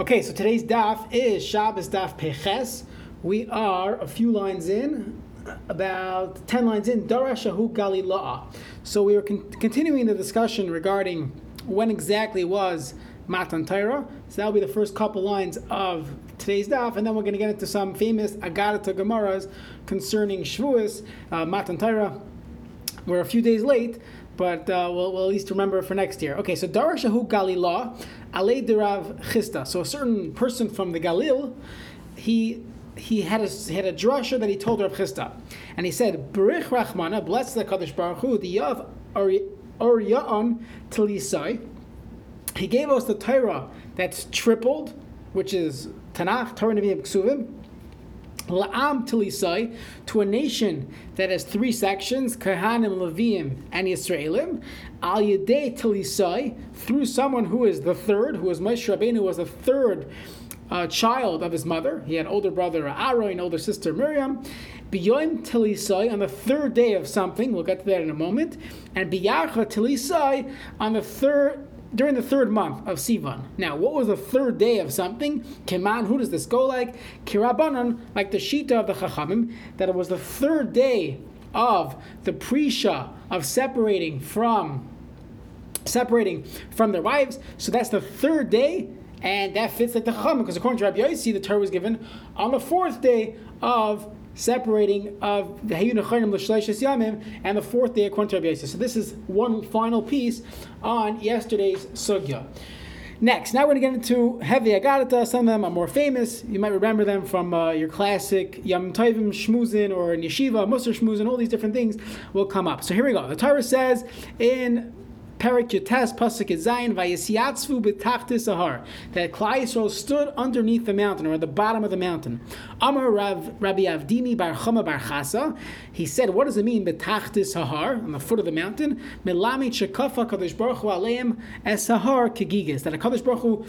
Okay, so today's daf is Shabbos daf Peches. We are a few lines in, about 10 lines in, Darashahu Galilah. So we are con- continuing the discussion regarding when exactly was Matan Torah. So that'll be the first couple lines of today's daf, and then we're going to get into some famous Agadata Gemaras concerning Shavuos, uh, Matan Torah. We're a few days late, but uh, we'll, we'll, at least remember for next year. Okay, so Darashahu Galilah, Alei Derav Chista. So a certain person from the Galil, he he had a he had a drasha that he told Rav Chisda, and he said, "Berich Rachmana, bless the Kadosh Baruch Hu, the Yav Oryaan Tilisai." He gave us the Torah that's tripled, which is Tanakh, Torah, Nevi'im, Ksuvim, La'am Tilisai, to a nation that has three sections, Kahanim, Leviim, and Yisraelim, Al Yedei Tilisai, through someone who is the third, who was Moshe Rabbeinu, who was the third uh, child of his mother. He had older brother Aaron, older sister Miriam. Biyoim Tilisai, on the third day of something, we'll get to that in a moment, and Biyarcha Tilisai, on the third during the third month of Sivan. Now, what was the third day of something? Keman, who does this go like? Kirabanan, like the Shita of the Chachamim, that it was the third day of the Prisha of separating from separating from their wives. So that's the third day, and that fits like the Chachamim, because according to Rabbi Yossi, the Torah was given on the fourth day of separating of the Hayunachanim L'Shleishas Yamim and the fourth day according to Rabbi Yosef. So this is one final piece on yesterday's sugya. Next, now we're going to get into Heavy Agadata. Some of them are more famous. You might remember them from uh, your classic Yom Tovim Shmuzin or Yeshiva, Musar Shmuzin, all these different things will come up. So here we go. The Torah says in Perik Yates Pasuk Zayin Vayisiatzvu B'Tachtis Ahar that Klal Yisrael stood underneath the mountain or at the bottom of the mountain. Amar Rav Rabbi Avdimi Bar Chama Bar Chasa. He said, "What does it mean B'Tachtis Ahar on the foot of the mountain? Melami Shekafa Kadosh Baruch Hu Aleim Es Ahar Kegigis that a Kadosh Baruch Hu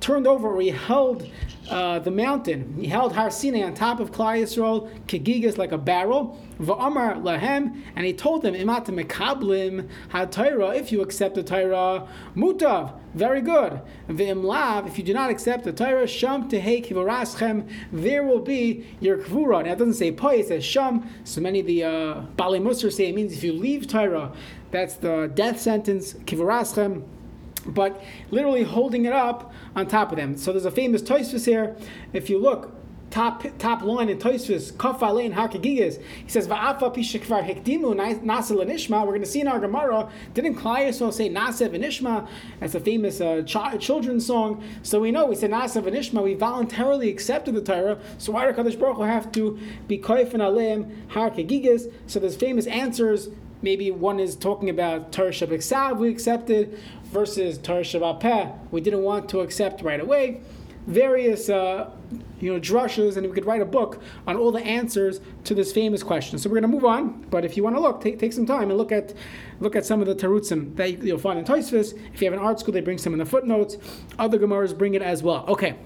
turned over he held uh, the mountain. He held Har Sinai on top of Klal Yisrael, Kegigas like a barrel. Va'amar lahem, and he told them, Imat mekablim ha if you accept the Torah, mutav, very good. V'im lav, if you do not accept the Torah, sham tehei kivoraschem, there will be your kvura. Now it doesn't say poi, it says sham. So many of the uh, Bali Musar say it means if you leave Torah, that's the death sentence, kivoraschem but literally holding it up on top of them. So there's a famous Toysvis here. If you look, top top line in Toysvis, Kaf Alein Hakagigas, he says, Va'afa Pishakvar Hekdimu Lanishma. We're going to see in our Gemara, didn't Klal say Nasa Vanishma? That's a famous uh, ch- children's song. So we know we said Nasa Vanishma, we voluntarily accepted the Torah. So why do Kadosh Baruch Hu have to be Koif and Alim Hakagigas? So there's famous answers maybe one is talking about Torah Shabbat we accepted, versus Torah Shebaal Peh, we didn't want to accept right away. Various, uh, you know, drushes, and we could write a book on all the answers to this famous question. So we're going to move on. But if you want to look, take, take some time and look at look at some of the tarutzim that you'll find in Toysvis. If you have an ArtScroll, they bring some in the footnotes. Other gemaras bring it as well. Okay.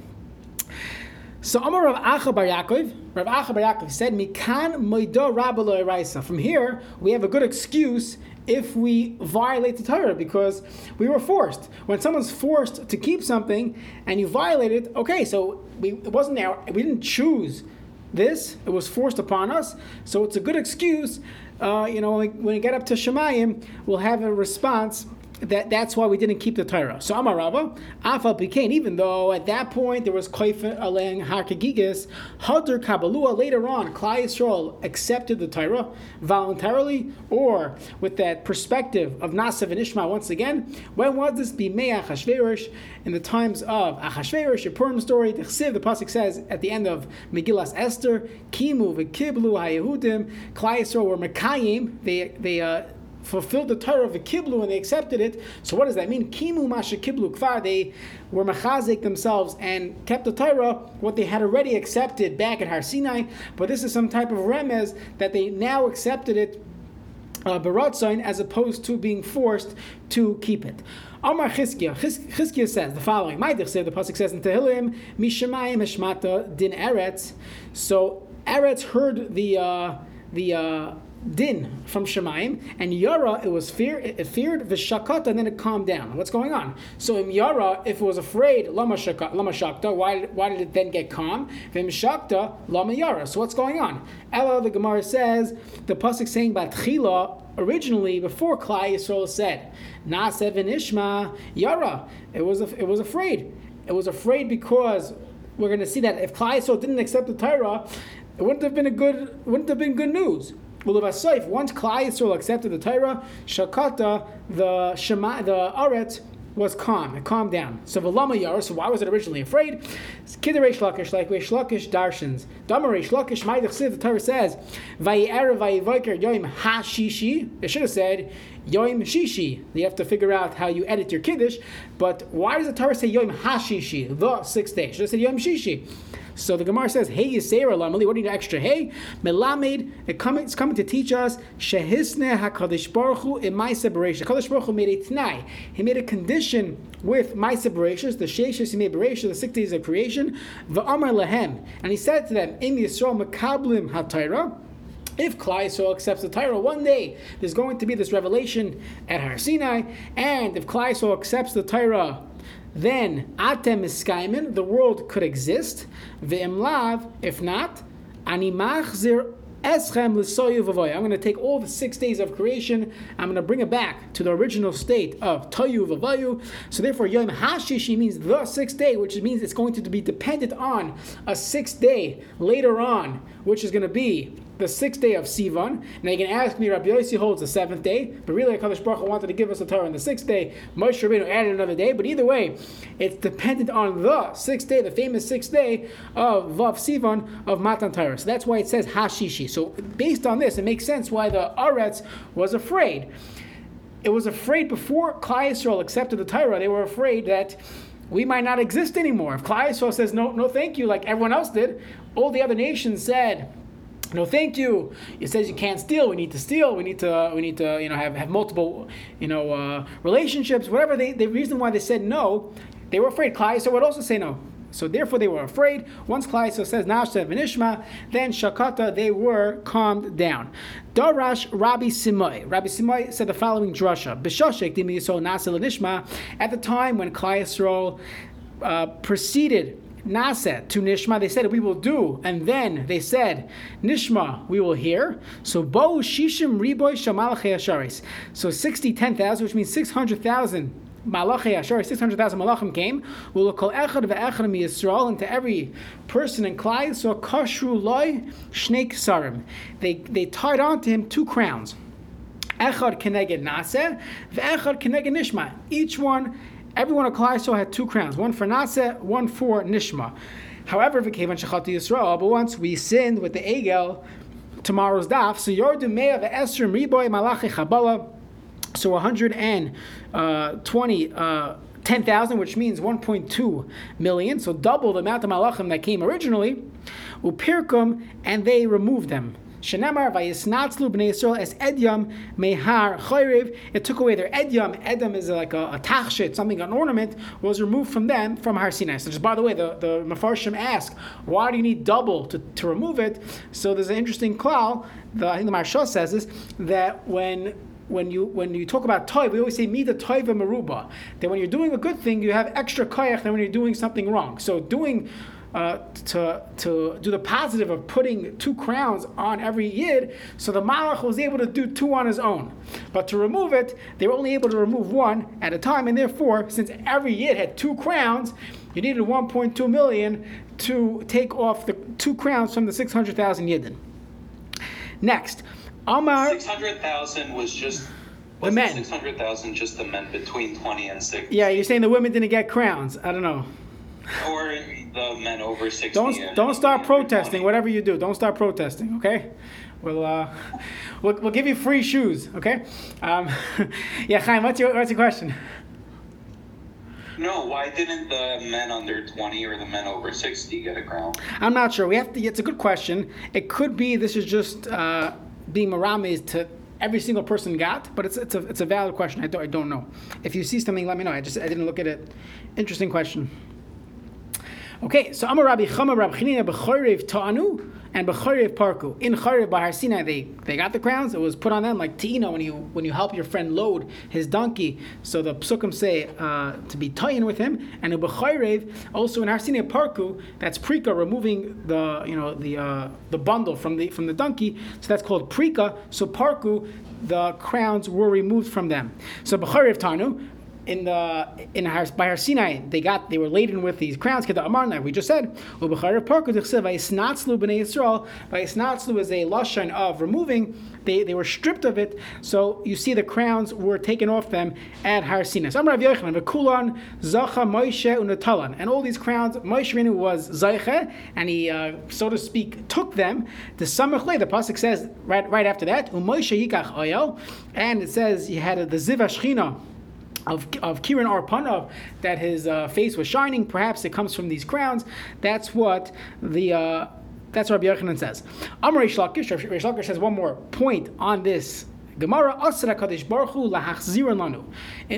So Amar Rav Acha Bar Yaakov, Rav Acha Bar Yaakov said, "Mikan moido rabalo eraisa." From here, we have a good excuse if we violate the Torah because we were forced. When someone's forced to keep something and you violate it, okay, so we, it wasn't there. We didn't choose this; it was forced upon us. So it's a good excuse. Uh, you know, when we, when we get up to Shemayim, we'll have a response that that's why we didn't keep the Torah. So Amarava, Afa became, even though at that point there was Koif Aleng Harkagigis, Hadr Kabbalua, later on, Klal Yisrael accepted the Torah voluntarily or with that perspective of Nasav and Ishma once again. When was this? Bimei Achashverosh, in the times of Achashverosh, your Purim story, the Chsiv, the Pasuk says at the end of Megillas Esther, Kimu v'kiblu hayehudim, Klal Yisrael were Mekayim, they, they, uh, fulfilled the Torah of the Kiblu and they accepted it. So what does that mean? Kimu Masha Kiblu Kfar, they were machazik themselves and kept the Torah, what they had already accepted back at Har Sinai, but this is some type of remez that they now accepted it uh, Baratzain as opposed to being forced to keep it. Amar Chizkiah, Chizkiah says the following, My the Pasuk says in Tehillim, Mishamayim Hashmata Din Eretz. So Eretz heard the, uh, the, uh, din from Shemaim, and Yara, it was fear, it feared v'shakata, and then it calmed down. What's going on? So in Yara, if it was afraid, lama shakta, why, why did it then get calm? V'im shakta, lama Yara. So what's going on? Ella, the Gemara says, the pasuk saying about Chila, originally before Klal Yisrael said, Nasev and Ishma Yara. It was it was afraid. It was afraid because we're going to see that if Klal Yisrael didn't accept the Torah, it wouldn't have been a good wouldn't have been good news. Well, once Klal accepted the Torah, Shakata, the Shema, the Aretz was calm. It calmed down. So Velama Yar, so why was it originally afraid? Kid Reish Lakish, like we Lakish Darshans. Dama Reish Lakish, Maidach Siv, the Torah says, Vayi'er Vayivoker Yoim Ha-Shishi. It should have said, Yoim Shishi. You have to figure out how you edit your Kiddush. But why does the Torah say Yoim Ha-Shishi, the sixth day? Should have said Yoim Shishi. So the Gemara says, Hey Yisera Lamali, what do you need extra? Hey, Melamed, it's coming to teach us, Shehisne HaKadosh Baruch Hu in my separation. HaKadosh Baruch Hu made a Tnai. He made a condition with my separation, the Sheshis he made Bereishis, the six days of creation, V'amar Lahem. And he said to them, Im Yisrael Makablim HaTaira, if Klal Yisrael accepts the Torah, one day there's going to be this revelation at Har Sinai, and if Klal Yisrael accepts the Torah, then atem iskaimen, the world could exist. Ve'emlav, if not, animachzir eschem l'soyu v'voy. I'm going to take all the six days of creation. I'm going to bring it back to the original state of toyu v'voyu. So therefore, yom hashishi means the sixth day, which means it's going to be dependent on a sixth day later on, which is going to be the sixth day of Sivan. Now you can ask me, Rabbi Yossi holds the seventh day, but really HaKadosh Baruch Hu wanted to give us a Torah on the sixth day. Moshe Rabbeinu added another day, but either way, it's dependent on the sixth day, the famous sixth day of Vav Sivan of Matan Torah. So that's why it says Hashishi. So based on this, it makes sense why the Aretz was afraid. It was afraid before Klal Yisrael accepted the Torah. They were afraid that we might not exist anymore. If Klal Yisrael says no, no, thank you, like everyone else did, all the other nations said no thank you it says you can't steal we need to steal we need to we need to you know have, have multiple you know uh, relationships whatever they, the reason why they said no they were afraid Klal so would also say no so therefore they were afraid. Once Klal says Nashta Venishma, then Shakata, they were calmed down. Darash Rabbi Simoy. Rabbi Simoy said the following drasha. B'shoshek dimi yisrael nasel nishma. At the time when Klal Yisrael uh, proceeded Naset to Nishma, they said we will do, and then they said Nishma, we will hear. So Bo Shishim Riboy Shamalachei Asharis. So 60, 10,000, which means 600,000 Malachei Asharis, 600,000 Malachim came. Will call Echad ve'Echad Yisrael into every person in Klal. So Kashru Loi Shnei Sarim. They they tied on to him two crowns. Echad Keneged Naseh, ve'Echad Keneged Nishma. Each one Everyone at Klal had two crowns, one for Naseh, one for Nishma. However, V'kevan Shechati Yisrael, but once we sinned with the Egel, tomorrow's daf, so Yordu Me'ah Ve'esrim Riboy Malachi Chabala, so 120, uh, uh, 10,000, which means 1.2 million, so double the amount of malachim that came originally, upirkum, and they removed them. Shenamar vayisnatzlu bnei Yisrael es edyam mehar chayriv. It took away their edyam. Edyam is like a, a tachshit, something, an ornament, was removed from them from Har Sinai. So just by the way, the, the Mefarshim ask, why do you need double to, to remove it? So there's an interesting klal, the, I think the Maharsha says this, that when when you when you talk about toy, we always say mida toiva maruba. That when you're doing a good thing, you have extra koyach than when you're doing something wrong. So doing uh, to, to do the positive of putting two crowns on every yid, so the malach was able to do two on his own. But to remove it, they were only able to remove one at a time, and therefore, since every yid had two crowns, you needed 1.2 million to take off the two crowns from the 600,000 yidden. Next, Amar. 600,000 was just. The men. 600,000 just the men between 20 and 60. Yeah, you're saying the women didn't get crowns. I don't know. Or the men over 60. Don't don't start protesting. Whatever you do, don't start protesting. Okay. We'll, uh, we'll, we'll give you free shoes, okay? Um, yeah, Chaim, what's your, what's your question? No, why didn't the men under 20 or the men over 60 get a crown? I'm not sure. We have to. It's a good question. It could be this is just uh, being marames to every single person got, but it's it's a it's a valid question. I don't I don't know. If you see something, let me know. I just I didn't look at it. Interesting question. Okay, so Amar Rabbi Chama Rabbi Chanina B'chorev Ta'anu and B'chorev Parku. In Chorev Bahar Sinai, they, they got the crowns. It was put on them like Tina when you when you help your friend load his donkey. So the psukim say uh, to be tying with him. And B'chorev, also in Har Sinai Parku, that's Prika, removing the you know the uh, the bundle from the from the donkey. So that's called Prika. So Parku, the crowns were removed from them. So B'chorev Tanu in the in Har, by Har Sinai, they got they were laden with these crowns. Keda Amarna, we just said. Vayisnatzlu is a lashon of removing. They, they were stripped of it, so you see the crowns were taken off them at Har Sinai. So Rav Yochanan, Vekulan, Zacha, Moshe, Unatalan, and all these crowns, Moshe Renu was Zayche, and he, uh, so to speak, took them. The Samachle, the pasuk says right right after that, and it says he had a, the Ziv Ashchina of, of Kiran Arpanav that his uh, face was shining. Perhaps it comes from these crowns. That's what the uh, that's what Rabbi Yochanan says. Amar Reish Lakish, says one more point on this. Gemara Asra Kadosh Baruch Hu lanu.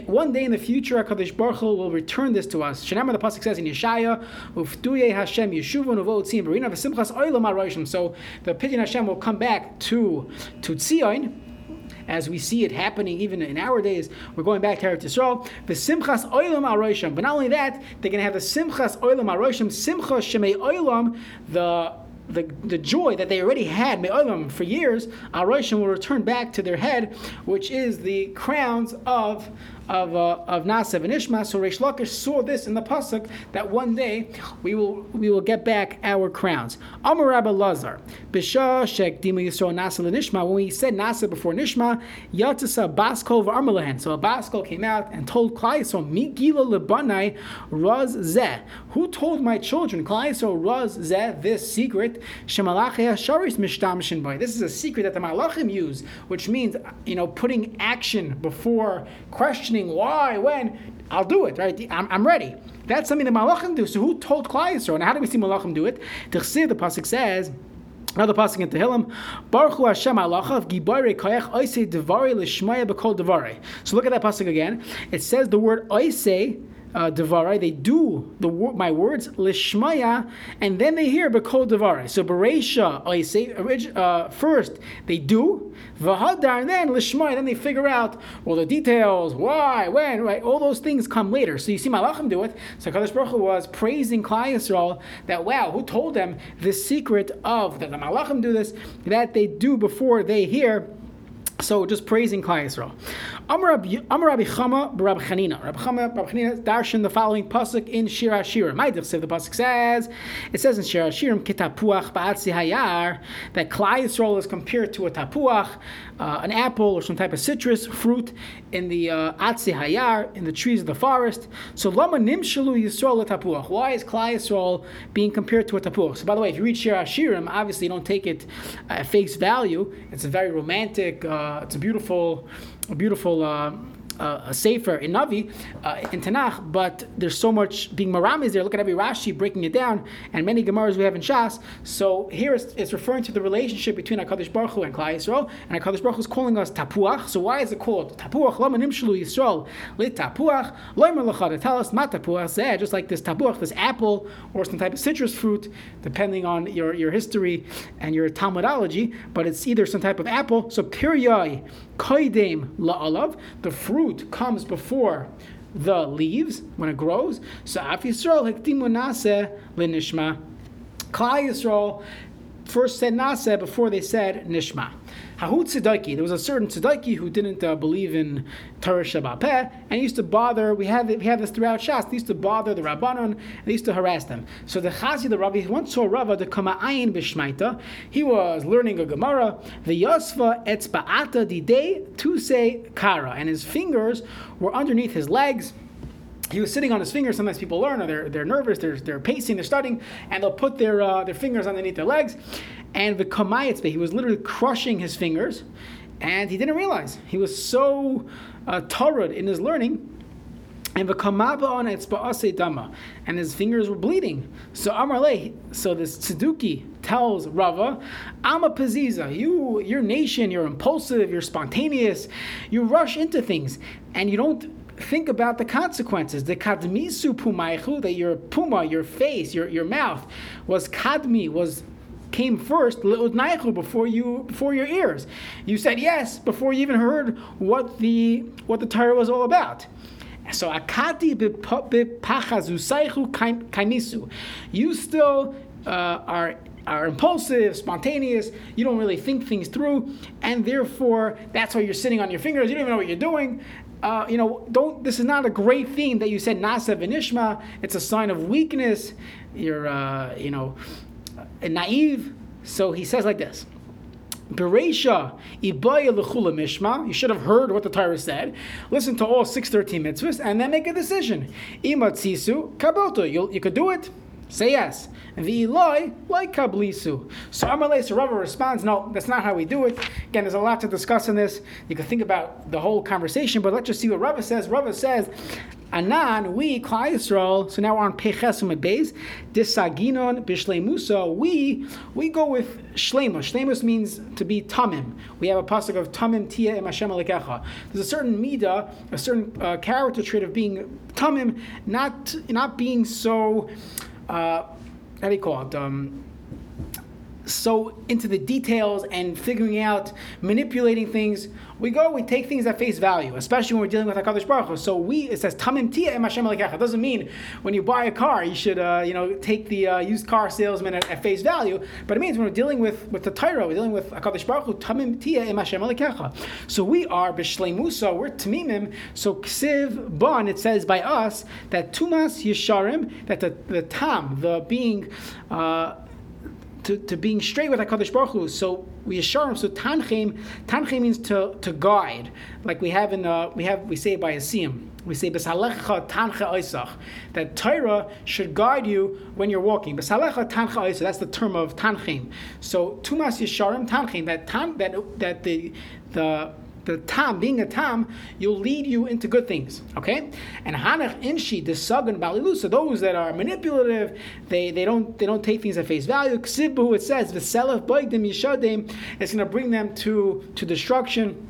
One day in the future, Hakadosh Baruch Hu will return this to us. Shenamar the pasuk says in Yeshaya, "Uftuye Hashem Yeshuvah Nuvo Tzim Berina V'Simchas Oilam Aroshim." So the pidyon Hashem will come back to to Tzion as we see it happening even in our days. We're going back to Eretz Yisrael. The Simchas Oilam Aroshim. But not only that, they're going to have the Simchas Oilam Aroshim, Simcha Shemei Oilam, the the, the joy that they already had me'olam for years, Aroshim will return back to their head, which is the crowns of of uh, of and Ishma. So Reish Lakish saw this in the pasuk that one day we will we will get back our crowns. Amar Rabbi Lazar, Bisha Shek Dima Yisrael Nasev and Ishma. When we said Nasev before Nishma, Yatasa Baskol v'Armalahen. So a Baskol came out and told Klal Yisrael, Migila lebanai Raz Zeh. Who told my children Klal Yisrael Raz Zeh this secret? Shemalachei Hasharis Mishtamshin Boy. This is a secret that the Malachim use, which means you know putting action before question questioning why, when, I'll do it, right? I'm, I'm ready. That's something that Malachim do. So who told Klal? Now, how do we see Malachim do it? The Pasuk says, Another passing in Tehillim, Baruch Hu Hashem Alachav Gibare Kayach Oise Devari Lishmaya Bekol Devari. So look at that passing again. It says the word Oise uh, devarai, they do the my words lishmaya, and then they hear bekol devarai. So bereisha, I say uh, first they do and then they figure out well the details, why, when, right? All those things come later. So you see Malachim do it. So Kadosh Baruch Hu was praising Klal Yisrael that wow, who told them the secret of that the Malachim do this that they do before they hear. So just praising Klal Yisrael. Amar Rabbi Chama Rabbi Chanina. Rabbi Chama Rabbi Chanina darshan the following pasuk in Shir Hashirim. Ma'idich the pasuk says it says in Shir Hashirim kitapuach ba'atzi hayar that Klal Yisrael is compared to a tapuach, uh, an apple or some type of citrus fruit in the uh, hayar in the trees of the forest. So lama nimshalu Yisrael tapuach. Why is Klal Yisrael being compared to a tapuach? So by the way, if you read Shir Hashirim, obviously you don't take it at face value. It's a very romantic. Uh, uh, it's a beautiful, a beautiful. Uh, a in Navi uh, in Tanakh, but there's so much being maramis there. Look at every Rashi breaking it down, and many Gemaras we have in Shas. So here it's, it's referring to the relationship between Hakadosh Baruch Hu and Klal Yisrael, and Hakadosh Baruch Hu is calling us tapuach. So why is it called tapuach? Lama nimshlu Yisrael lit tapuach. Loimer lachad. Tell us tapuach zeh. Just like this tapuach, this apple or some type of citrus fruit, depending on your, your history and your Talmudology. But it's either some type of apple. So piryai koidem la'alav. The fruit comes before the leaves when it grows. So Af Yisrael hektimu naseh linishma. Klal Yisrael first said naseh before they said nishma. Hahut Tzedaki. There was a certain Tzedaki who didn't uh, believe in Torah Shebaal Peh, and used to bother. We have we have this throughout Shas. They used to bother the Rabbanon. And they used to harass them. So the Chazi, the Rabbi, once saw Rava the Kama'ayin b'Shmaita. He was learning a Gemara. The Yosva etzba'ata didei to say kara, and his fingers were underneath his legs he was sitting on his fingers. Sometimes people learn, or they're, they're nervous, they're, they're pacing, they're studying, and they'll put their, uh, their fingers underneath their legs. And the kamayetzbe, he was literally crushing his fingers, and he didn't realize. He was so uh, in his learning. And the kamaba on etzba'ase dama, and his fingers were bleeding. So Amarle, so this tzeduki tells Rava, I'm a paziza. You, your nation, you're impulsive, you're spontaneous, you rush into things, and you don't think about the consequences. The kadmisu pumaychu, that your puma, your face, your, your mouth, was kadmi, was came first before you before your ears. You said yes before you even heard what the what the Torah was all about. So akati b'pachazusaychu kaimisu. You still uh, are are impulsive, spontaneous. You don't really think things through, and therefore that's why you're sitting on your fingers. You don't even know what you're doing. Uh, you know, don't. This is not a great thing that you said nasa v'nishma. It's a sign of weakness. You're, uh, you know, naive. So he says like this. Bereisha ibaya lechula mishma. You should have heard what the Torah said. Listen to all six thirteen mitzvahs and then make a decision. Imatzisu kaboto. You could do it. Say yes. V'iloi like kablisu. So Amalei so Rava responds, no, that's not how we do it. Again, there's a lot to discuss in this. You can think about the whole conversation, but let's just see what Rava says. Rava says, Anan, we, Klal Yisrael, so now we're on Pechesum at Beis, Disaginon Bishleimusa, we, we go with Shlemus. Shlemus means to be Tamim. We have a pasuk of Tamim Tia Im Hashem Alekecha. There's a certain Midah, a certain uh, character trait of being Tamim, not, not being so uh, how do you call it? Um, so into the details and figuring out, manipulating things. We go, we take things at face value, especially when we're dealing with Hakadosh Baruch Hu. So we, it says Tamim Tia Em Hashem It doesn't mean when you buy a car, you should, uh, you know, take the uh, used car salesman at, at, face value. But it means when we're dealing with with the Torah, we're dealing with Hakadosh Baruch Hu. Tamim Tia Em Hashem So we are B'Shleimusa, we're Tamimim. So Ksiv Bon, it says by us that Tumas Yesharim, that the the Tam, the being. Uh, to, to being straight with HaKadosh Baruch Hu. So we assure him. So tanchim, tanchim means to, to guide. Like we have in, uh, we have, we say it by a siyam. We say, Besalecha tancha oisach. That Torah should guide you when you're walking. Besalecha tancha oisach. That's the term of tanchim. So tumas yisharim tanchim. That, tan, that, that the, the, the tam, being a tam, you'll lead you into good things. Okay? And hanach inshi desagan balilu. So those that are manipulative, they, they don't they don't take things at face value. Ksibu, it says, v'selef boigdim yishadim, it's going to bring them to, to destruction.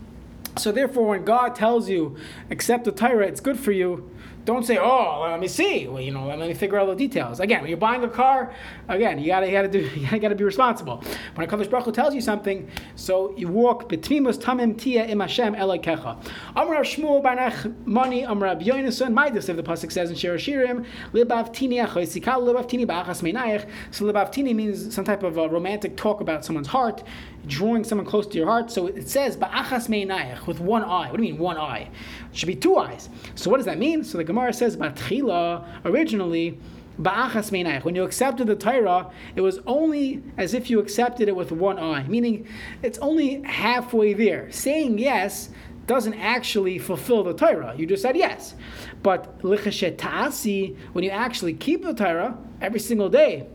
So therefore, when God tells you, accept the Torah, it's good for you, don't say, "Oh, let me see." Well, you know, let me figure out the details. Again, when you're buying a car, again, you gotta, you gotta do, you gotta be responsible. When a Kadosh Baruch Hu tells you something, so you walk betmimus tamim tia im Hashem elokecha. Amar Shmuel bar Nachmani Yonason. My if the pasuk says in Shir Shirim, libav tini achoisikal libav tini ba'achas meinayich. So libav tini means some type of a romantic talk about someone's heart, drawing someone close to your heart. So it says ba'achas meinayich with one eye. What do you mean one eye? It should be two eyes. So what does that mean? So the Gemara says, Batchila, originally, Ba'achas meinayich. When you accepted the Torah, it was only as if you accepted it with one eye, meaning it's only halfway there. Saying yes doesn't actually fulfill the Torah. You just said yes. But lichashet when you actually keep the Torah every single day,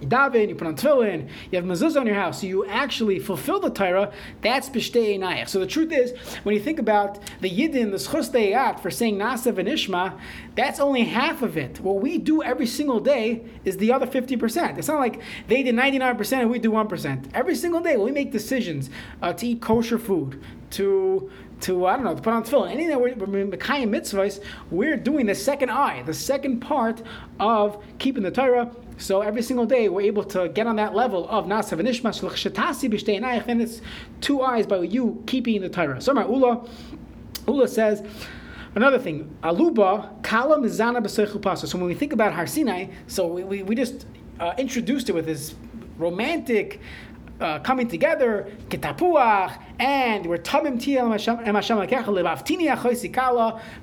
you daven, you put on tefillin, you have mezuzah on your house, so you actually fulfill the Torah, that's b'shtei einayach. So the truth is, when you think about the yidden, the schus for saying nasav and ishma, that's only half of it. What we do every single day is the other 50%. It's not like they did 99% and we do 1%. Every single day, we make decisions uh, to eat kosher food, to to I don't know to put on tefillin. Anything that we're Mekayim mitzvahs, we're doing the second eye, the second part of keeping the Torah. So every single day we're able to get on that level of Nasav and Ishmash and it's two eyes by you keeping the Torah. So my Ula, Ula says. Another thing, aluba kala mizana b'seichel So when we think about Har Sinai, so we, we, we just uh, introduced it with this romantic uh, coming together, ketapuach, and we're tamim tia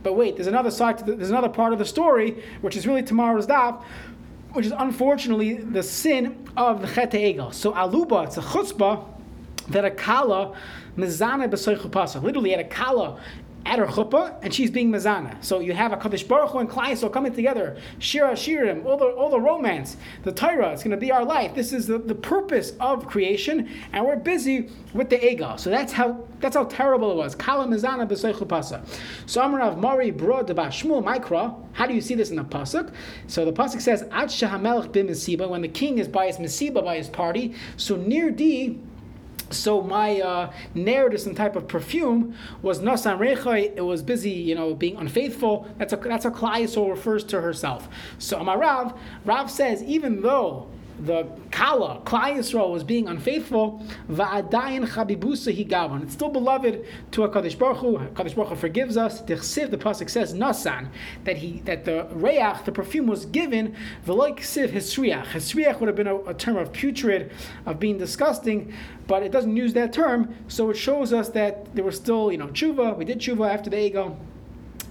But wait, there's another side. The, there's another part of the story, which is really tomorrow's daf, which is unfortunately the sin of the Chet Egel. So aluba, it's a chutzpah that a kala mizana b'soichu Literally, at a kala at her chuppah, and she's being mazana. So you have a Kaddish Baruch Hu and Klal so coming together, Shira Shirim, all the all the romance, the Torah. It's going to be our life. This is the, the purpose of creation, and we're busy with the ego. So that's how that's how terrible it was. Kala mazana b'soichu pasa. So Amrav Mari brought the Bashmul Mikra. How do you see this in the pasuk? So the pasuk says, Ad Shahamelech b'mesiba, when the king is by his mesiba, by his party. So near D So my uh, some type of perfume, was nasan rechai. It was busy, you know, being unfaithful. That's a that's a Klal refers to herself. So Amarav, Rav says even though the Kala, Klal Yisrael, was being unfaithful, Va'adayin Chabibusa Higavan. It's still beloved to a Kaddish Baruch Hu. Kaddish Baruch Hu forgives us. The Chsiv, the Pasuk says, Nasan, that he that the Reach, the perfume, was given, V'loik Siv Hisriach. Hisriach would have been a, a, term of putrid, of being disgusting, but it doesn't use that term, so it shows us that there was still, you know, tshuva. We did tshuva after the ego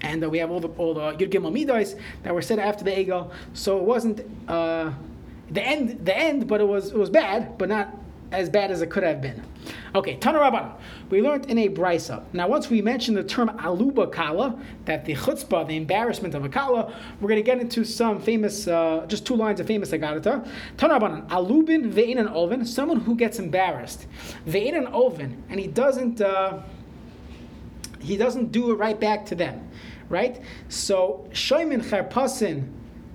and uh, we have all the all the Yud Gimel Midas that were said after the ego. So it wasn't uh, the end, the end, but it was it was bad, but not as bad as it could have been. Okay, Tana. We learned in a brisa. Now, once we mentioned the term aluba kala, that the chutzpah, the embarrassment of a kala, we're going to get into some famous, uh, just two lines of famous agarata. Tana alubin ve'inan oven, someone who gets embarrassed. Ve'in an oven, and he doesn't, uh, he doesn't do it right back to them, right? So, shoymin charpasin,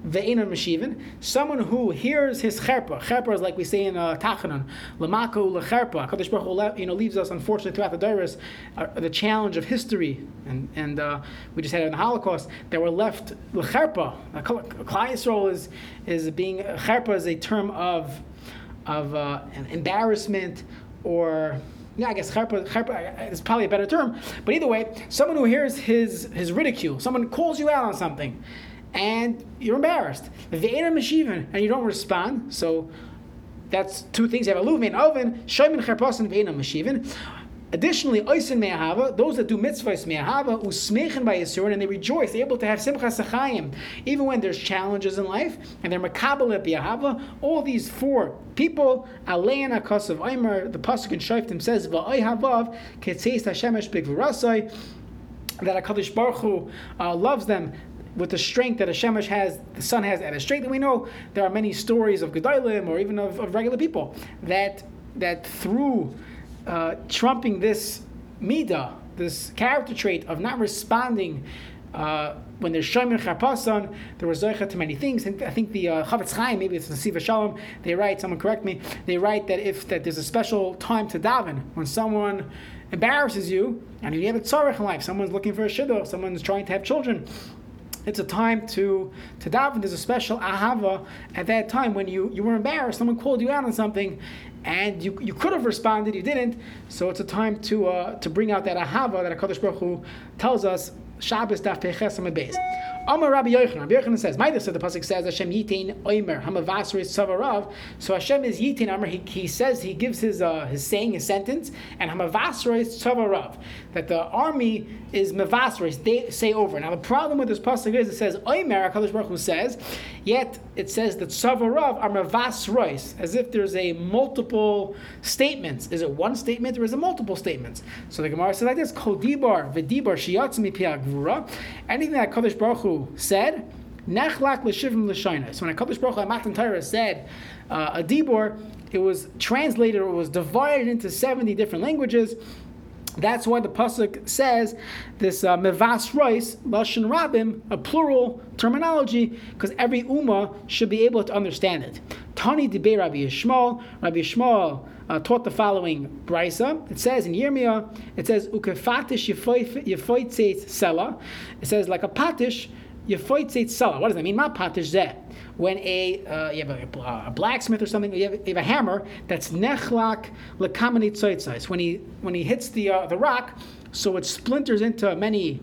ve'enon meshivin, someone who hears his cherpa. Cherpa is like we say in uh, Tachanun, lamako lecherpa. Kadosh Baruch Hu, you know, leaves us unfortunately throughout the Dairis uh, the challenge of history, and and uh, we just had it in the Holocaust that were left lecherpa. Klal Yisrael is is being cherpa is a term of of uh, embarrassment or yeah, I guess cherpa, cherpa is probably a better term. But either way, someone who hears his his ridicule, someone calls you out on something, and you're embarrassed. And you don't respond. So that's two things. You have a luv oven, shaymin cherpasan ve'ena meshivin. Additionally, oisin me'ahava, those that do mitzvahs me'ahava, usmechen by Yisurin, and they rejoice, they're able to have simchas achayim, even when there's challenges in life, and they're makabel be'ahava. All these four people, alein akas of Aimer, the pasuk in Shoftim says, va'ay havav, ketzeis hashemesh big that HaKadosh Baruch Hu uh, loves them with the strength that a Shemesh has, the sun has at a strength. And we know there are many stories of Gedolim or even of, of regular people that that through uh, trumping this midah, this character trait of not responding uh, when there's Shomer Charpasan, there was Zoicha to many things. And I think the uh, Chafetz Chaim, maybe it's the Siva Shalom, they write, someone correct me, they write that if that there's a special time to daven, when someone embarrasses you, and you have a tzarech in life, someone's looking for a shidduch, someone's trying to have children, it's a time to to daven. There's a special ahava at that time when you, you were embarrassed. Someone called you out on something, and you, you could have responded, you didn't. So it's a time to uh, to bring out that ahava that Hakadosh Baruch Hu tells us. Shabbos daf peches base. Amar Rabbi Yochanan. Rabbi Yochanan says, "My said the pasuk says Hashem yitain oimer hamavasri savarav." So Hashem is yitain oimer. He, he says he gives his uh, his saying his sentence and hamavasri savarav that the army is mavasri. They say over. Now the problem with this pasuk is it says oimer. Hakadosh Baruch Hu says, yet it says that savarav are mavasrois, as if there's a multiple statements. Is it one statement or is it multiple statements? So the Gemara says like this: Kol dibar v'dibar shiyatz mipiagvura. Anything that Hakadosh Baruch Hu said, Nechlak l'shivim l'shayna. So when Hakadosh Baruch Hu Matan Torah said uh, a dibor, it was translated or was divided into seventy different languages. That's why the pasuk says this uh, mevas rois lashon rabim, a plural terminology, because every ummah should be able to understand it. Tani debe Rabbi Yishmael, Rabbi Yishmael uh, taught the following brisa. It says in Yirmiyah, it says ukefatish yefoitzeit sela. It says like a patish yefoitzeit sela. What does that mean? Ma patish zeh. When a uh, you have a, a, blacksmith or something, you have, you have a hammer that's nechlak lekamani tzaitzais. When he when he hits the uh, the rock, so it splinters into many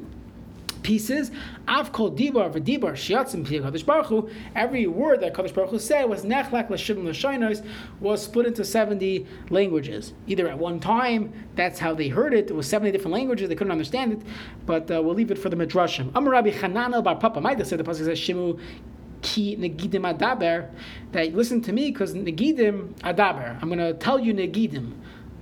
pieces. Av kol dibar v'dibar shiatzim Kadosh Baruch Hu. Every word that Kadosh Baruch Hu said was nechlak l'shivim l'shainos was split into seventy languages. Either at one time, that's how they heard it. It was seventy different languages. They couldn't understand it. But uh, we'll leave it for the midrashim. Amar Rabbi Chananel bar Papa Maida said the pasuk says Shimu ki negidim adaber. That listen to me because negidim adaber. I'm going to tell you negidim.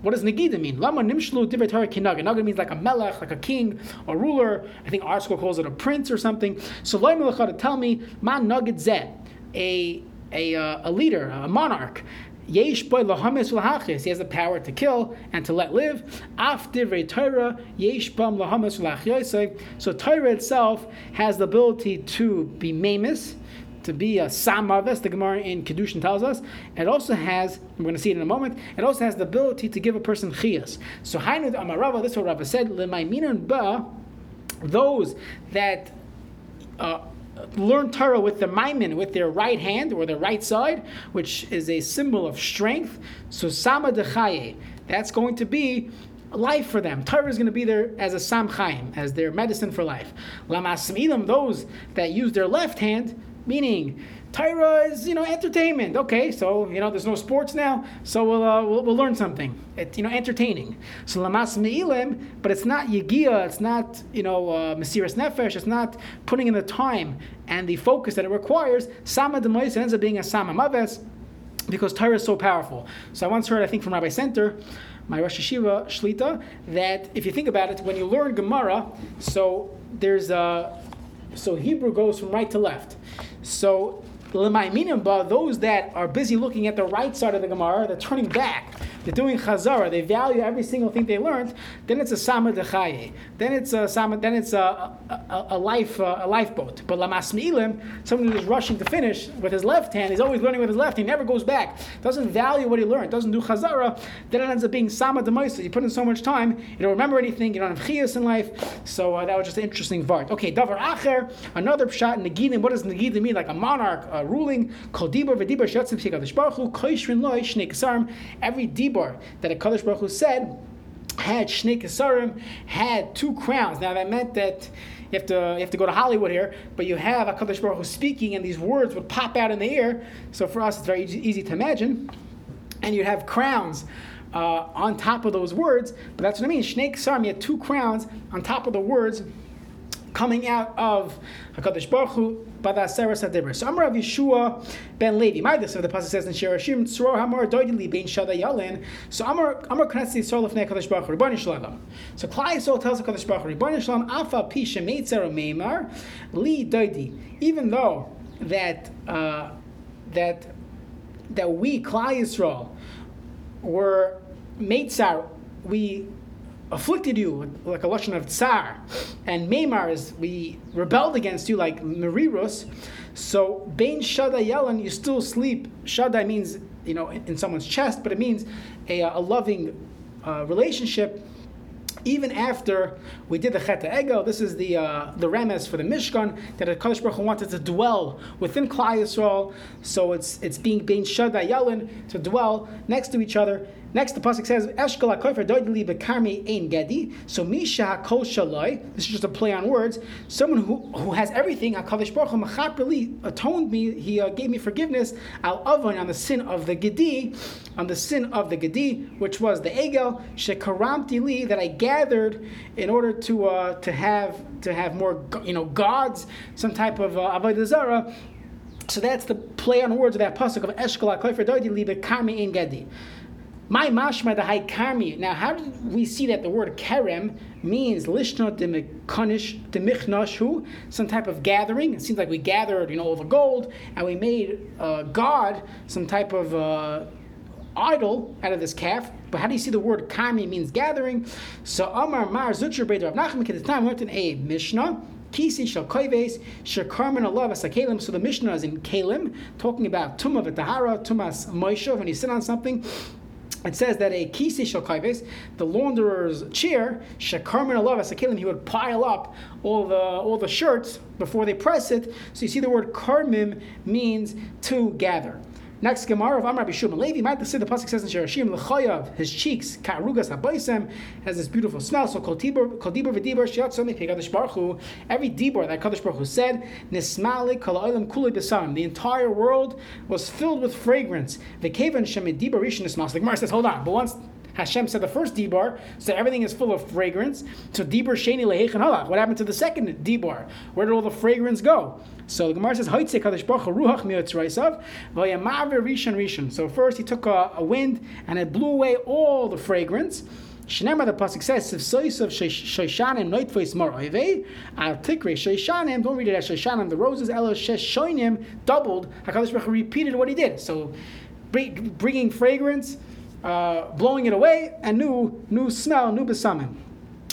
What does Nagida mean? Lama nimshlu divrei Torah kinaga. Naga means like a melech, like a king, a ruler. I think ArtScroll calls it a prince or something. So loy to tell me ma nugget zeh, a a, uh, a leader, a monarch. Yesh boy lahamis lahachis. He has the power to kill and to let live. Af divrei Torah yesh bam lahamis So Torah itself has the ability to be mamus to be a samaves, the Gemara in Kedushin tells us. It also has, we're going to see it in a moment, it also has the ability to give a person chiyas. So, Hainu Amarava, this is what Rava said, Lemaiminun ba, those that uh, learn Torah with the maimin, with their right hand or their right side, which is a symbol of strength. So, Sama Dechaye, that's going to be life for them. Torah is going to be there as a sam chaim, as their medicine for life. Lamasmilim, those that use their left hand, meaning Torah is you know entertainment. Okay, so you know there's no sports now, so we'll uh, we'll, we'll, learn something. It, you know entertaining. So lamas meilim, but it's not yigia. It's not you know uh, mesiras nefesh. It's not putting in the time and the focus that it requires. Sama demois ends up being a sama maves because Torah is so powerful. So I once heard I think from Rabbi Center my Rosh Hashiva Shlita, that if you think about it, when you learn Gemara, so there's a, so Hebrew goes from right to left. So about those that are busy looking at the right side of the Gemara, they're turning back they're doing chazara, they value every single thing they learned, then it's a sama dechaye. Then it's a sama, then it's a, a, a life a lifeboat. But lamas mi'ilim, someone who's rushing to finish with his left hand, he's always learning with his left, he never goes back, doesn't value what he learned, doesn't do chazara, then it ends up being sama demaisa. You put in so much time, you don't remember anything, you don't have chiyas in life. So uh, that was just an interesting vart. Okay, davar acher, another pshat negidim. What does negidim mean? Like a monarch uh, ruling. Every dibur That a Kaddish Baruch Hu said had Shnei Kesarim, had two crowns. Now that meant that you have to you have to go to Hollywood here, but you have a Kaddish Baruch Hu speaking, and these words would pop out in the air. So for us, it's very easy, easy to imagine. And you'd have crowns. Uh, on top of those words, but that's what I mean. Shnei Kesarim, you had two crowns on top of the words coming out of Hakadosh Baruch Hu Badaseres Hadibur. So Amar Yehoshua ben Levi. My this the pasuk says in Shirashim Tzror Hamar Doidili Ben Shada Yalin. So Amar Amar Knesset Yisrael Lefnei Hakadosh Baruch Hu Ribbon. So Klal Yisrael tells Hakadosh Baruch Hu Ribbon Shalom Afa Pi Shemeitzer Meimar Li Doidi. Even though that uh, that that we Klal Yisrael were Meitzar, we afflicted you like a lashon of tsar, and Meimar is we rebelled against you like Merirus. So Bain Shada Yalan, you still sleep. Shada means you know in someone's chest, but it means a, a loving uh, relationship. Even after we did the Chet Ego, this is the uh, the remes for the Mishkan that Kadosh Baruch Hu wanted to dwell within Klal Yisrael. So it's it's being being Shada Yalin to dwell next to each other Next, the pasuk says, "Eshkol hakofer doidli bekarmi ein gedi." So misha hakol shaloi. This is just a play on words. Someone who, who has everything. Hakadosh baruch hu atoned me. He uh, gave me forgiveness. Al avon on the sin of the gedi, on the sin of the gedi, which was the egel shekaramti li that I gathered in order to uh, to have to have more you know gods, some type of uh, avodah zarah. So that's the play on words of that pasuk of Eshkol hakofer doidli bekarmi ein gedi. My mashma the high karmi. Now, how do we see that the word kerem means lishna demichnoshu, some type of gathering? It seems like we gathered, you know, all the gold, and we made uh, God some type of uh, idol out of this calf. But how do you see the word karmi means gathering? So Amar Mar Zucher Beit Rav Nachman time went in a Mishnah. Kisi shel koives shekarmen alav as So the Mishnah is in Kalim, talking about tumah v'tahara, tumas moishav, when you sit on something it says that a kisi shel the launderer's chair, shekarmen alavas akilim, he would pile up all the all the shirts before they press it. So you see the word karmim means to gather. Next Gemara of Amar Bishum Levi, might the the pasuk says in Shirashim Lechayav, his cheeks karugas habaisem has this beautiful smell. So kol dibur kol dibur v'dibur shiatzom Kadosh Baruch Hu. Every dibur that Kadosh Baruch Hu said nismali kol oilam kuli besarim. The entire world was filled with fragrance. The kavan shemid dibur rishon nismas. The Gemara says, hold on, but once Hashem said the first Dibar, so everything is full of fragrance. So Dibar Sheni Lehechan Halach. What happened to the second Dibar? Where did all the fragrance go? So the Gemara says, Hoitze Kadosh Baruch Ruach Miyotzraisav, Vayamaver Rishon Rishon. So first he took a, a, wind and it blew away all the fragrance. Shnema the pasuk says, "If soisav shoishanim noitvois morove, al tikre shoishanim." Don't read it as shoishanim. The roses elo sheshoinim doubled. Hakadosh Baruch repeated what he did. So, bringing fragrance uh, blowing it away, and new new smell, new besamim.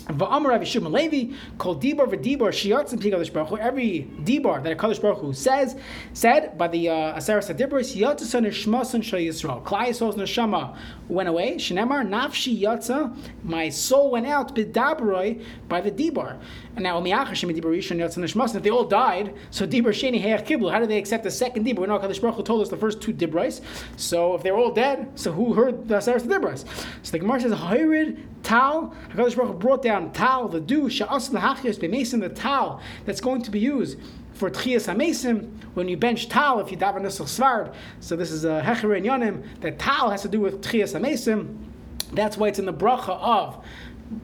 Va'amar Rav Shimon Levi, called Dibor v'Dibor Shiatz and Pikadosh. Every Dibor that a Kadosh Baruch Hu says, said by the uh, Aseres Hadibros, Ishmasan Shal Yisrael. Klal Yisrael's neshama went away. Shenemar Nafshi Yatza, my soul went out b'Dabroi by the Dibor. And now Miachar Shem Dibor Rishon Ishmasan. If they all died, so Dibor Sheni Heach Kiblu. How do they accept the second Dibor? We know Kadosh Baruch Hu told us the first two Dibros. So if they're all dead, so who heard the Aseres Hadibros? So the Gemara says, Hayrid Tal. Hakadosh Baruch brought down tal, the dew, sha'as lahachios b'mesim, the tal that's going to be used for tchias hamesim, when you bench tal, if you daven nesach svard. So this is a hecher in yonim, that tal has to do with tchias hamesim. That's why it's in the bracha of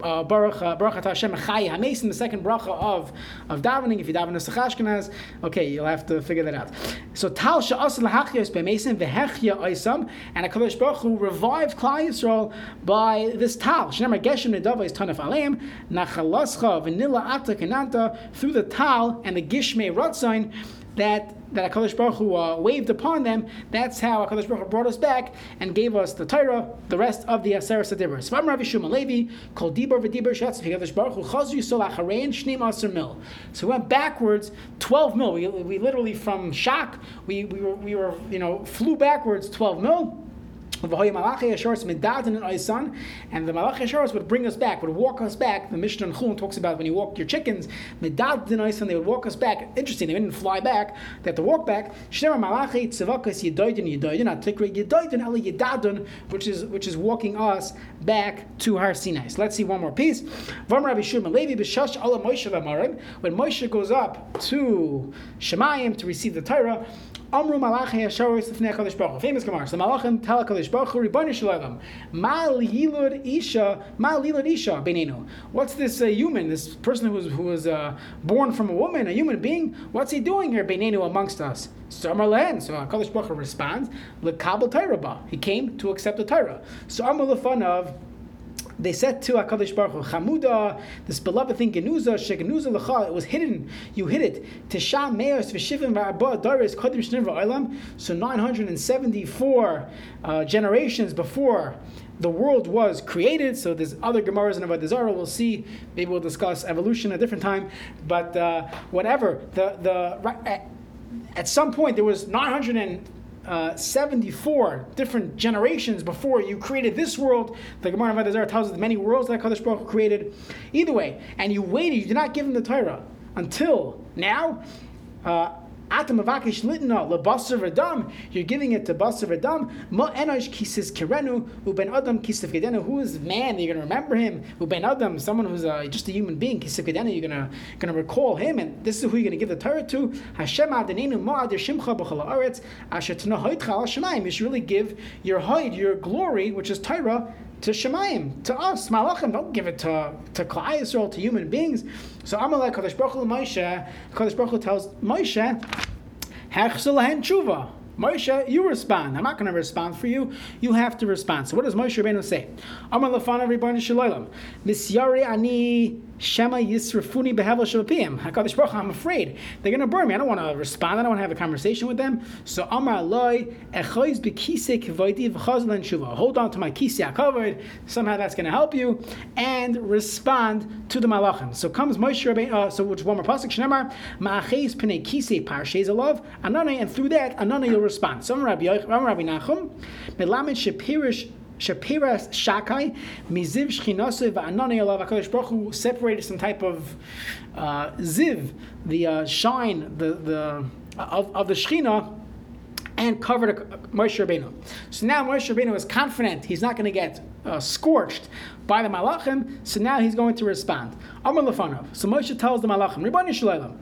uh, Baruch uh, Hashem Chai Hamesim, the second bracha of of davening. If you daven Nesach Ashkenaz, okay, you'll have to figure that out. So Tal Sha'as Lahachyos Bemesim Vehechya Oisam, and Hakadosh Baruch Hu revived Klal Yisrael by this Tal. Shneimar Geshem Nedava is Tanaf Aleim Nachalascha Vanilla Ata Kenanta through the Tal and the Gishmei Rotzain that that Hakadosh Baruch Hu uh, waved upon them. That's how Hakadosh Baruch Hu brought us back and gave us the Torah, the rest of the Aseret Sadibur. Svam Rav Shmuel Levi called Dibur v'Dibur Shatz Hakadosh Baruch Hu Chazru Yisol Acharein Shneim Aser Mil. So we went backwards twelve mil. We, we literally from shock we, we were we were you know flew backwards twelve mil. And the Malachi Asharos would bring us back, would walk us back. The Mishnah Chun talks about when you walk your chickens, Medad and Aisan, they would walk us back. Interesting, they didn't fly back, they had to walk back. Shema Malachi Tzavakas Yedoidin Yedoidin, Atikri Yedoidin Eli Yedadun, which is which is walking us back to Har Sinai. Let's see one more piece. Vam Rabbi Shimon Levi B'Shash Ala Moshe When Moshe goes up to Shemayim to receive the Torah, Amru Malachi Hasharis Lefnei Hakadosh Baruch Famous Gemara. So Malachim tell Hakadosh Baruch Hu Ribbon. Ma Lilud Isha Ma Lilud Isha Benenu. What's this uh, human? This person who was who was uh, born from a woman, a human being. What's he doing here Benenu amongst us? So Amar So Hakadosh Baruch responds Lekabel Torah. He came to accept the Torah. So Amar of they said to Hakadosh Baruch Hu, Chamuda, this beloved thing, Genuza, Shegenuza Lecha, it was hidden. You hid it. Tisham Meos V'Shivim V'Arba Daris Kodim. So 974 uh, generations before the world was created. So there's other Gemaras in Avodah Zarah. We'll see. Maybe we'll discuss evolution at a different time. But uh, whatever the the at some point there was 900 and uh, 74 different generations before you created this world. The Gemara of Adazar tells us the many worlds that Kadosh Baruch Hu created. Either way, and you waited, you did not give him the Torah until now. Uh, Atam avakish litna lebasar v'dam. You're giving it to basar v'dam. Ma enosh kisis kirenu uben adam kisif gedenu. Who is man? that You're going to remember him. Uben adam, someone who's uh, just a human being. Kisif gedenu. You're going to going to recall him, and this is who you're going to give the Torah to. Hashem adenenu ma'adir shimcha b'chol haaretz asher tnahoitcha al. You should really give your hide, your glory, which is Torah, to Shemaim, to us, Malachim. Don't give it to to Klal Yisrael, to human beings. So Amalek Kadosh Baruch Hu Moshe, Kadosh Baruch Hu tells Moshe, Hechsel Tshuva. Moshe, you respond. I'm not going to respond for you. You have to respond. So what does Moshe Rabbeinu say? Amar lefanav ribbon shalom. Misyari ani Shema Yisrafuni Behevel. HaKadosh Baruch I'm afraid they're going to burn me. I don't want to respond. I don't want to have a conversation with them. So Amar Loi Echoiz Bekise Kvoidi V'chazlan Shuva. Hold on to my kisi covered. Somehow that's going to help you and respond to the malachim. So comes Moshe Rabbeinu. Uh, so which one more pasuk? Shnemar Ma'acheis Pnei Kise Parshes Alav Anana, and through that Anana you'll respond. So Rabbi Rabbi Nachum Melamed Shapirish Shapiras Shakai, Miziv Shchinase Va'anani Alav HaKadosh Baruch Hu separated some type of uh, ziv, the uh, shine, the, the, of, of the Shechina, and covered Moshe Rabbeinu. So now Moshe Rabbeinu is confident he's not going to get uh, scorched by the Malachim, so now he's going to respond. Amar Lefanov. So Moshe tells the Malachim, Ribbani Shalom.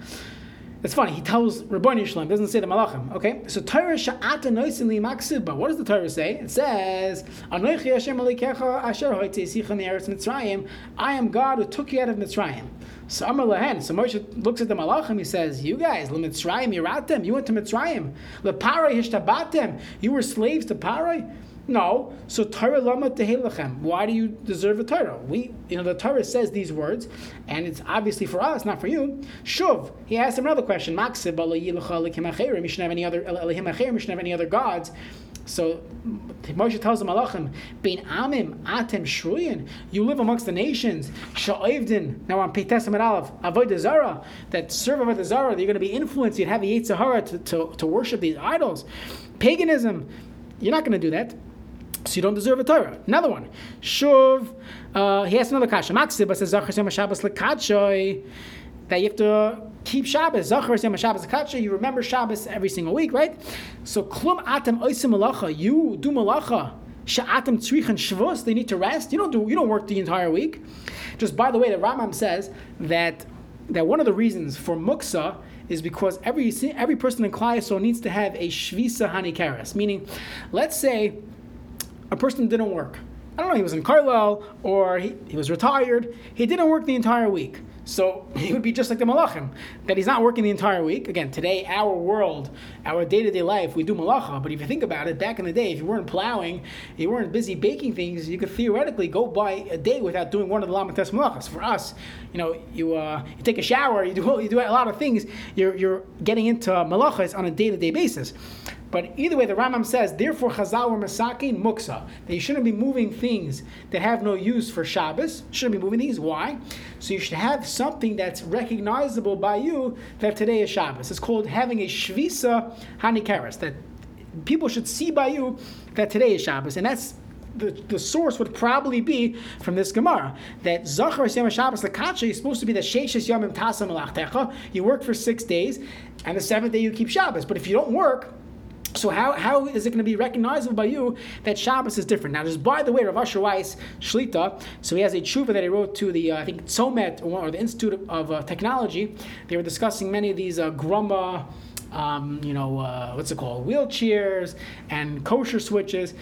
It's funny. He tells Rabboni Shalom, doesn't say the Malachim. Okay, so Torah sha'ata noisin li maksiba. What does the Torah say? It says, "Anoichi Hashem alikecha asher hoitzeisicha me'eretz Mitzrayim." I am God who took you out of Mitzrayim. So Amar Lahen. So Moshe looks at the Malachim. He says, "You guys, Mitzrayim yiratem. You went to Mitzrayim. Leparay hishtabatem. You were slaves to Paray." No. So Torah lama tehelachem. Why do you deserve a Torah? We, you know, the Torah says these words, and it's obviously for us, not for you. Shuv. He asked him another question. Maksib You shouldn't have any other. You shouldn't have any other gods So Moshe tells the Malachim, Bein Amim Atem Shruyin, you live amongst the nations, Sha'ivdin, now on Peites Aleph, Avodah Zara, that serve Avodah Zara, you're going to be influenced, you'd have the Yitzhahara to, to, to worship these idols. Paganism, you're not going to do that. So you don't deserve a Torah. Another one. Shuv, uh, he has another kasha. Maksib says Zachar Shabbos Lekatshoi that you have to keep Shabbos. Zachar Yom Shabbos Kacha. You remember Shabbos every single week, right? So klum atem oisim malacha. You do malacha. Sha'atem tzrichan shvus. They need to rest. You don't do. You don't work the entire week. Just by the way, the Rambam says that that one of the reasons for muksa is because every every person in Klal needs to have a shvisa hanikaris. Meaning, let's say a person didn't work. I don't know, he was in Carlisle or he, he was retired. He didn't work the entire week. So he would be just like the malachim, that he's not working the entire week. Again, today, our world, our day to day life, we do malacha. But if you think about it, back in the day, if you weren't plowing, you weren't busy baking things, you could theoretically go by a day without doing one of the lamates malachas. For us, you know, you, uh, you take a shower, you do, you do a lot of things, you're, you're getting into malachas on a day to day basis. But either way, the Rambam says, therefore, Chazal were masakin muksa, They shouldn't be moving things that have no use for Shabbos. Shouldn't be moving these. Why? So you should have something that's recognizable by you that today is Shabbos. It's called having a shvisa hanikaris, that people should see by you that today is Shabbos. And that's the, the source would probably be from this Gemara that Zachar Yom Shabbos The Lakacha is supposed to be the Sheishes Yomim Tasam Malachtecha. You work for six days, and the seventh day you keep Shabbos. But if you don't work, so how, how is it going to be recognizable by you that Shabbos is different? Now, just by the way, Rav Asher Weiss Shlita, so he has a tshuva that he wrote to the uh, I think Tzomet or the Institute of uh, Technology. They were discussing many of these uh, grumma, um, you know, uh, what's it called, wheelchairs and kosher switches.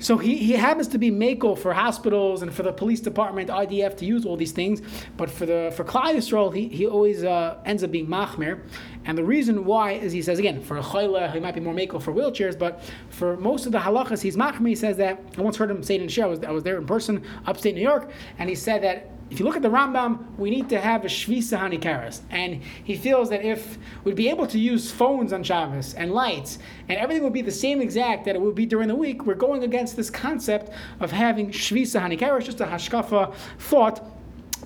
So he, he happens to be Mako for hospitals and for the police department, IDF to use all these things, but for the for Klal Yisrael, he, he always uh, ends up being Machmir. And the reason why is he says again, for a Chayla, he might be more Mako for wheelchairs, but for most of the halachas, he's Machmir. He says that, I once heard him say it in Shiur, I was, I was there in person, upstate New York, and he said that if you look at the Rambam, we need to have a Shvisa Hanikaris. And he feels that if we'd be able to use phones on Shabbos and lights, and everything would be the same exact that it would be during the week, we're going against this concept of having Shvisa Hanikaris, just a Hashkafa thought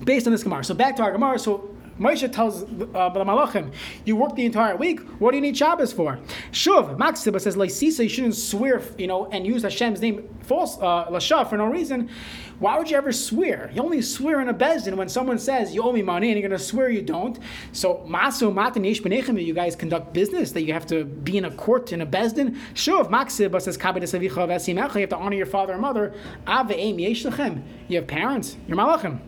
based on this Gemara. So back to our Gemara. So Moshe tells uh, the Malachim, you work the entire week. What do you need Shabbos for? Shuv, Maxiba says, Laisisa, you shouldn't swear, you know, and use Hashem's name false, uh, Lashav, for no reason. Why would you ever swear? You only swear in a bezdin when someone says you owe me money and you're going to swear you don't. So masu matan yesh you guys conduct business that you have to be in a court in a bezdin. Shuv maksib says you have to honor your father and mother. Ave You have parents. You're malachim.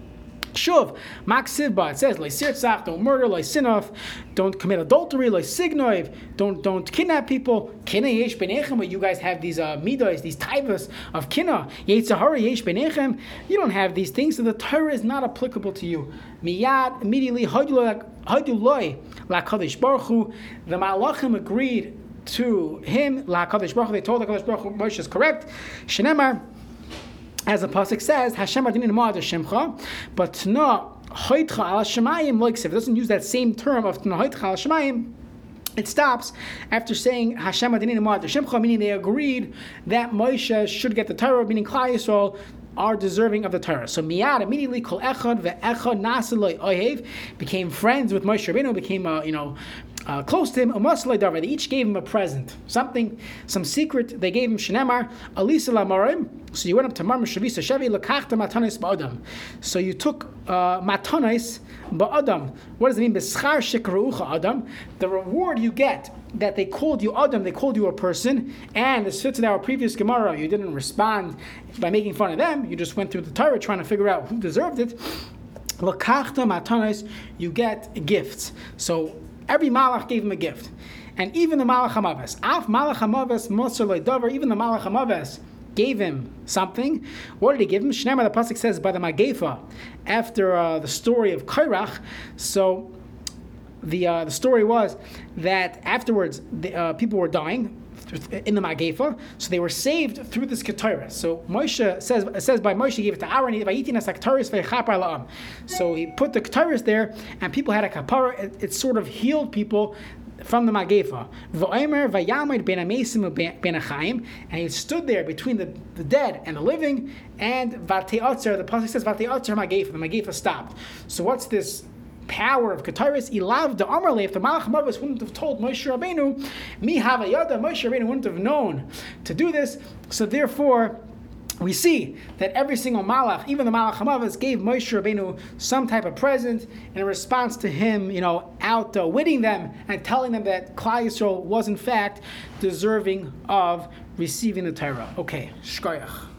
Shuv, Maksivba, it says, Sirtzach, don't murder, Sinov, don't commit adultery, Signoiv, don't don't kidnap people, Kina Yesh Benechem, you guys have these uh, midos, these taivas of Kina, Yetzahara Yesh Benechem, you don't have these things, so the Torah is not applicable to you. Miyad, immediately, Haduloi, La Kadesh Baruch Hu, the Malachim agreed to him, La Kadesh Baruch Hu, they told the Kadesh Baruch Hu, Moshe is correct. Shenemar, as the pasuk says, Hashem adinin ma'ad shemcha, but tna hoitcha al shemayim like if it doesn't use that same term of tna hoitcha al shemayim. It stops after saying Hashem adinin ma'ad shemcha, meaning they agreed that Moshe should get the Torah, meaning Klal Yisrael are deserving of the Torah. So Miyad immediately kol echad ve'echad nasaloi ohev became friends with Moshe Rabbeinu, became uh, you know uh, close to him, Umasalai Davar. They each gave him a present, something, some secret. They gave him Shenemar, Alisa Lamarim. So you went up to Marmar Shavisa Shevi, Lakachta Matanis Ba'adam. So you took uh, Matanis Ba'adam. What does it mean? Beschar Shekruucha Adam. The reward you get that they called you Adam, they called you a person, and this fits in our previous Gemara. You didn't respond by making fun of them. You just went through the Torah trying to figure out who deserved it. Lakachta Matanis, you get gifts. So Every Malach gave him a gift. And even the Malach HaMaves, Af Malach HaMaves Moser Dover, even the Malach HaMaves gave him something. What did he give him? Shneimah, the Pasuk says, by the Magefa, after uh, the story of Kairach. So the, uh, the story was that afterwards the, uh, people were dying in the Magefa, so they were saved through this Keturah. So Moshe says says by Moshe he gave it to Aaron So he put the Keturahs there, and people had a kapara. It, it, sort of healed people from the Magefa. And he stood there between the, the dead and the living. And the pasuk says. The Magefa stopped. So what's this? Power of Kataris, Ilav the Amarle, if the Malach Mavis wouldn't have told Moshe Rabbeinu, Mi Havayada, Moshe Rabbeinu wouldn't have known to do this. So therefore, we see that every single malach, even the malach Hamavas, gave Moshe Rabbeinu some type of present in response to him, you know, outwitting them and telling them that Klal Yisrael was in fact deserving of receiving the Torah. Okay, shkoyach.